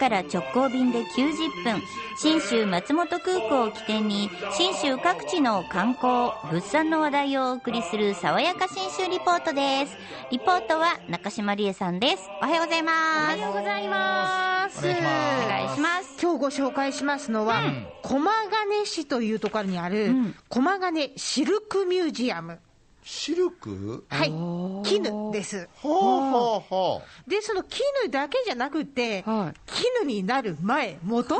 から直行便で90分信州松本空港を起点に信州各地の観光物産の話題をお送りする爽やか信州リポートです。リポートは中島理恵さんです。おはようございます。おはようございます。お願いします。お願いします。今日ご紹介しますのは、うん。駒ヶ根市というところにある、うん。駒ヶ根シルクミュージアム。シルク？はい、絹です。ほうほうほで、その絹だけじゃなくて、はい。絹になる前、元、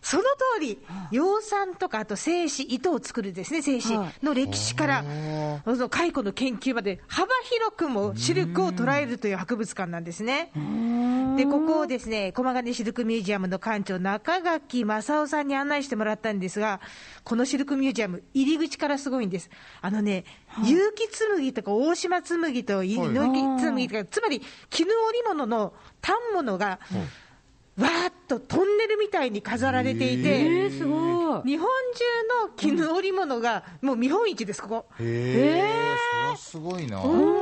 その通り、養蚕とか、あと製糸、糸を作るですね、製糸の歴史から、その蚕の研究まで、幅広くもシルクを捉えるという博物館なんですね。で、ここをですね、駒ヶ根シルクミュージアムの館長、中垣正夫さんに案内してもらったんですが、このシルクミュージアム、入り口からすごいんです。あのね、結城紬とか大島紬といはい野木紬とか、つまり絹織物の反物が、わーっとトンネルみたいに飾られていて、えー、すごい。日本中の絹織物がもう見本市です、ここ。うへえそれはすごいなもう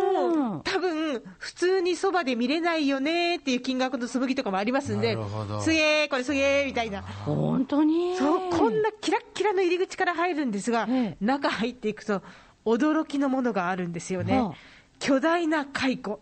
普通にそばで見れないよねっていう金額の紬とかもありますんですげー、これすげーみたいな、本当に？そうこんなキラッキラの入り口から入るんですがええ、中入っていくと、驚きのものがあるんですよね。はあ、巨大な蚕。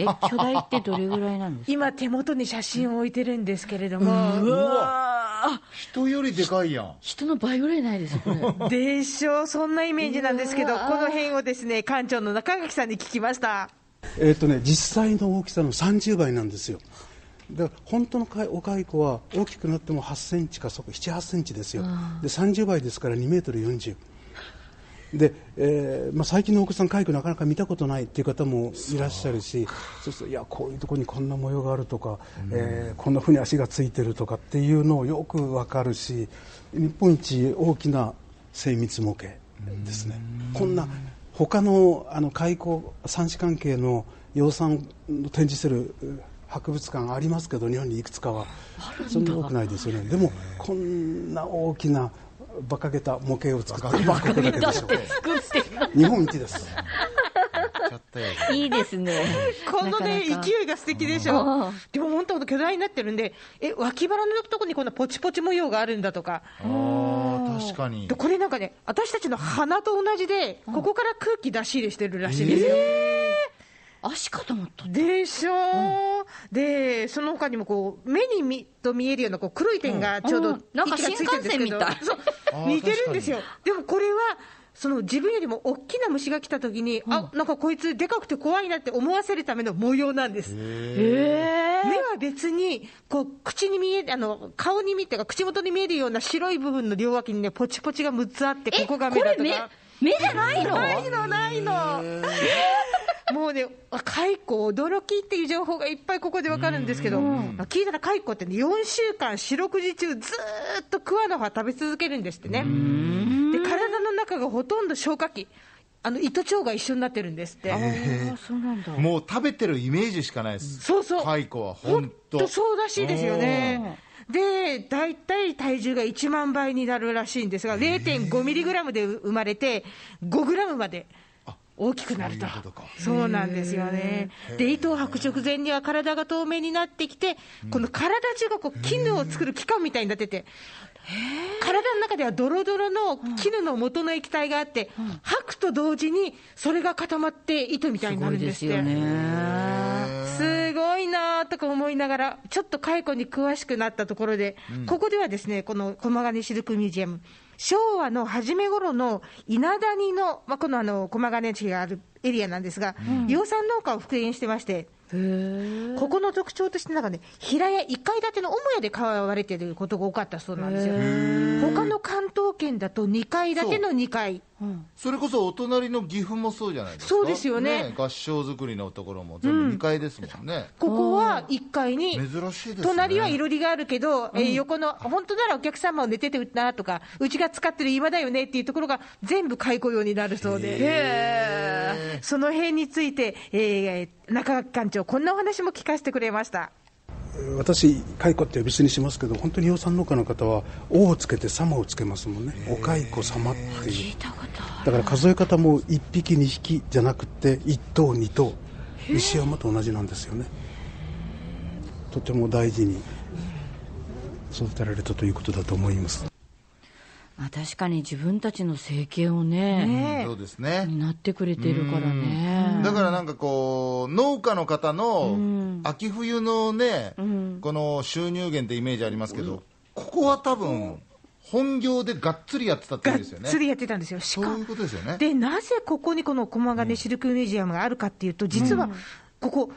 え、巨大ってどれぐらいなんですか？今、手元に写真を置いてるんですけれども、うわ。人よりでかいやん。人の倍ぐらいないですこれ。でしょ？う、そんなイメージなんですけど、この辺をですね館長の中垣さんに聞きました。えーとね、実際の大きさの30倍なんですよ。で本当のお蚕は大きくなっても8センチかそこ7、8センチですよ。で30倍ですから2メートル40。で、えーまあ、最近のお子さん蚕なかなか見たことないっていう方もいらっしゃるしそうするといやこういうところにこんな模様があるとか、えーこんなふうに足がついてるとかっていうのをよくわかるし日本一大きな精密模型ですね。こんな他のあの開口産子関係の養蚕の展示してるう博物館ありますけど日本にいくつかは。そんな多くないですよね。でもこんな大きな馬鹿げた模型を作ってるのはここだけでしょう。日本一です。いいですね。このね、なかなか。勢いが素敵でしょ。でも本当、巨大になってるんで、え、脇腹のとこにこんなポチポチ模様があるんだとか。確かに。でこれなんかね、私たちの鼻と同じで、ここから空気出し入れしてるらしいんですよ。足かと思った。でしょ、で、その他にもこう、目にみと見えるようなこう黒い点がちょうど、うん。なんか息がついてるんですけど。新幹線みたい。似てるんですよ。でもこれは、その自分よりも大きな虫が来た時に、あ、なんかこいつでかくて怖いなって思わせるための模様なんです。え目は別に、こう、口に見える、あの、顔に見てか、口元に見えるような白い部分の両脇にね、ポチポチが6つあって、ここが目だとこれか。目目じゃないの？ないの、ないの。もうね、蚕驚きっていう情報がいっぱいここでわかるんですけど、聞いたら蚕ってね、4週間四六時中ずーっと桑の葉食べ続けるんですってね。ほとんど消化器。あの、糸腸が一緒になってるんですって。ー、そうなんだ。もう食べてるイメージしかないですそうそう蚕は本当とそうらしいですよね。で、大体体重が1万倍になるらしいんですが、0.5ミリグラムで生まれて、5グラムまで大きくなるとそういうことか。そうなんですよね。で、糸を吐く直前には体が透明になってきて、この体中がこう絹を作る器官みたいになってて、体の中ではドロドロの絹の元の液体があって、吐くと同時にそれが固まって糸みたいになるんですって。すごいですよね。すごいなとか思いながら、ちょっと蚕に詳しくなったところで、ここではですね、この駒ヶ根シルクミュージアム、昭和の初め頃の稲谷の、まあ、このあの駒ヶ根地があるエリアなんですが、養蚕農家を復元してまして、ここの特徴として、なんかね、平屋1階建ての母屋で買われてることが多かったそうなんですよ。他の関東圏だと2階建ての2階。それこそお隣の岐阜もそうじゃないですか。そうですよね。合掌造りのところも全部2階ですもんね、ここは1階に、珍しいですね。隣はいろりがあるけど、えー横の、本当ならお客様を寝ててるなとか、うちが使ってる今だよねっていうところが全部解雇用になるそうで、その辺について、えー中垣館長、こんなお話も聞かせてくれました。私蚕って呼び捨てにしますけど本当に養蚕農家の方は「王」をつけて「様」をつけますもんね。お蚕様っていう。だから数え方も1匹2匹じゃなくて1頭2頭。石山と同じなんですよね。とても大事に育てられたということだと思います。まあ、確かに自分たちの生計をね、ねそうですね。なってくれてるからね。だからなんかこう、農家の方の秋冬のね、この収入源ってイメージありますけど、ここは多分、本業でがっつりやってたっていがっうんですよね。つりやってたんですよ。しかそういうことですよね。で、なぜここにこの駒ヶ根シルクミュージアムがあるかっていうと、実はここ、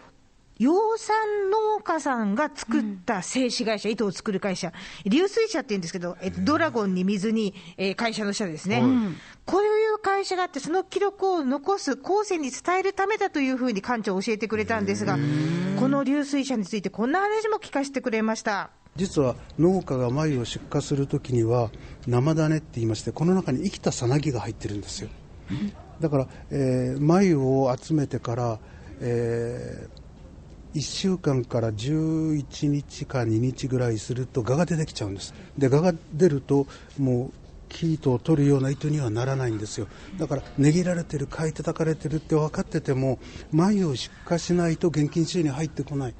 養蚕農家さんが作った製紙会社、糸を作る会社、流水社っていうんですけど、えっと、ドラゴンに水に、えー会社の社ですね、こういう会社があって、その記録を残す、後世に伝えるためだというふうに館長教えてくれたんですが、この流水社について、こんな話も聞かせてくれました。実は農家が繭を出荷するときには生種って言いましてこの中に生きたさなぎが入ってるんですよ。だから、えー繭を集めてから、え1週間から11日か2日ぐらいすると蛾が出てきちゃうんです。で蛾が出るともう生糸を取るような糸にはならないんですよ。だから値切られてる買い叩かれてるって分かってても繭を出荷しないと現金収入に入ってこない。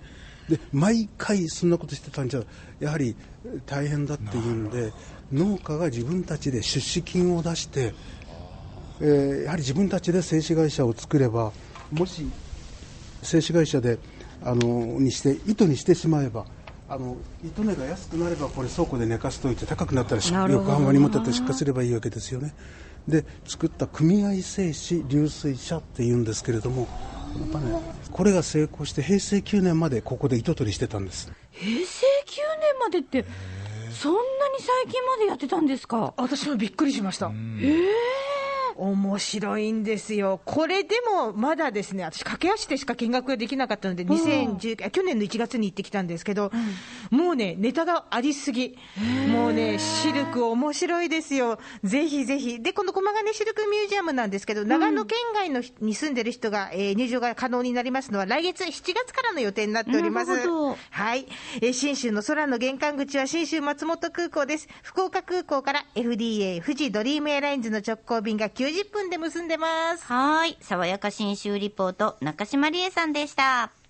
で毎回そんなことしてたんじゃやはり大変だっていうんで農家が自分たちで出資金を出して、えーやはり自分たちで製紙会社を作ればもし製紙会社であのにして糸にしてしまえばあの糸値が安くなればこれ倉庫で寝かせといて高くなったら横浜に持ってって出荷すればいいわけですよねで作った組合製紙流水車っていうんですけれどもやっぱねこれが成功して平成9年までここで糸取りしてたんです平成9年までって、そんなに最近までやってたんですか？私もびっくりしました。面白いんですよ。これでもまだですね、私駆け足でしか見学ができなかったので、2010あ去年の1月に行ってきたんですけど、もうね、ネタがありすぎ。もうね、シルク面白いですよ。ぜひぜひ。で、この駒ヶ根シルクミュージアムなんですけど、長野県外の人に住んでる人が、えー入場が可能になりますのは、来月7月からの予定になっております。はい。えー新州の空の玄関口は新州松本空港です。福岡空港から FDA 富士ドリームエアラインズの直行便が90分で結んでます。はーい。爽やか新州リポート、中島理恵さんでした。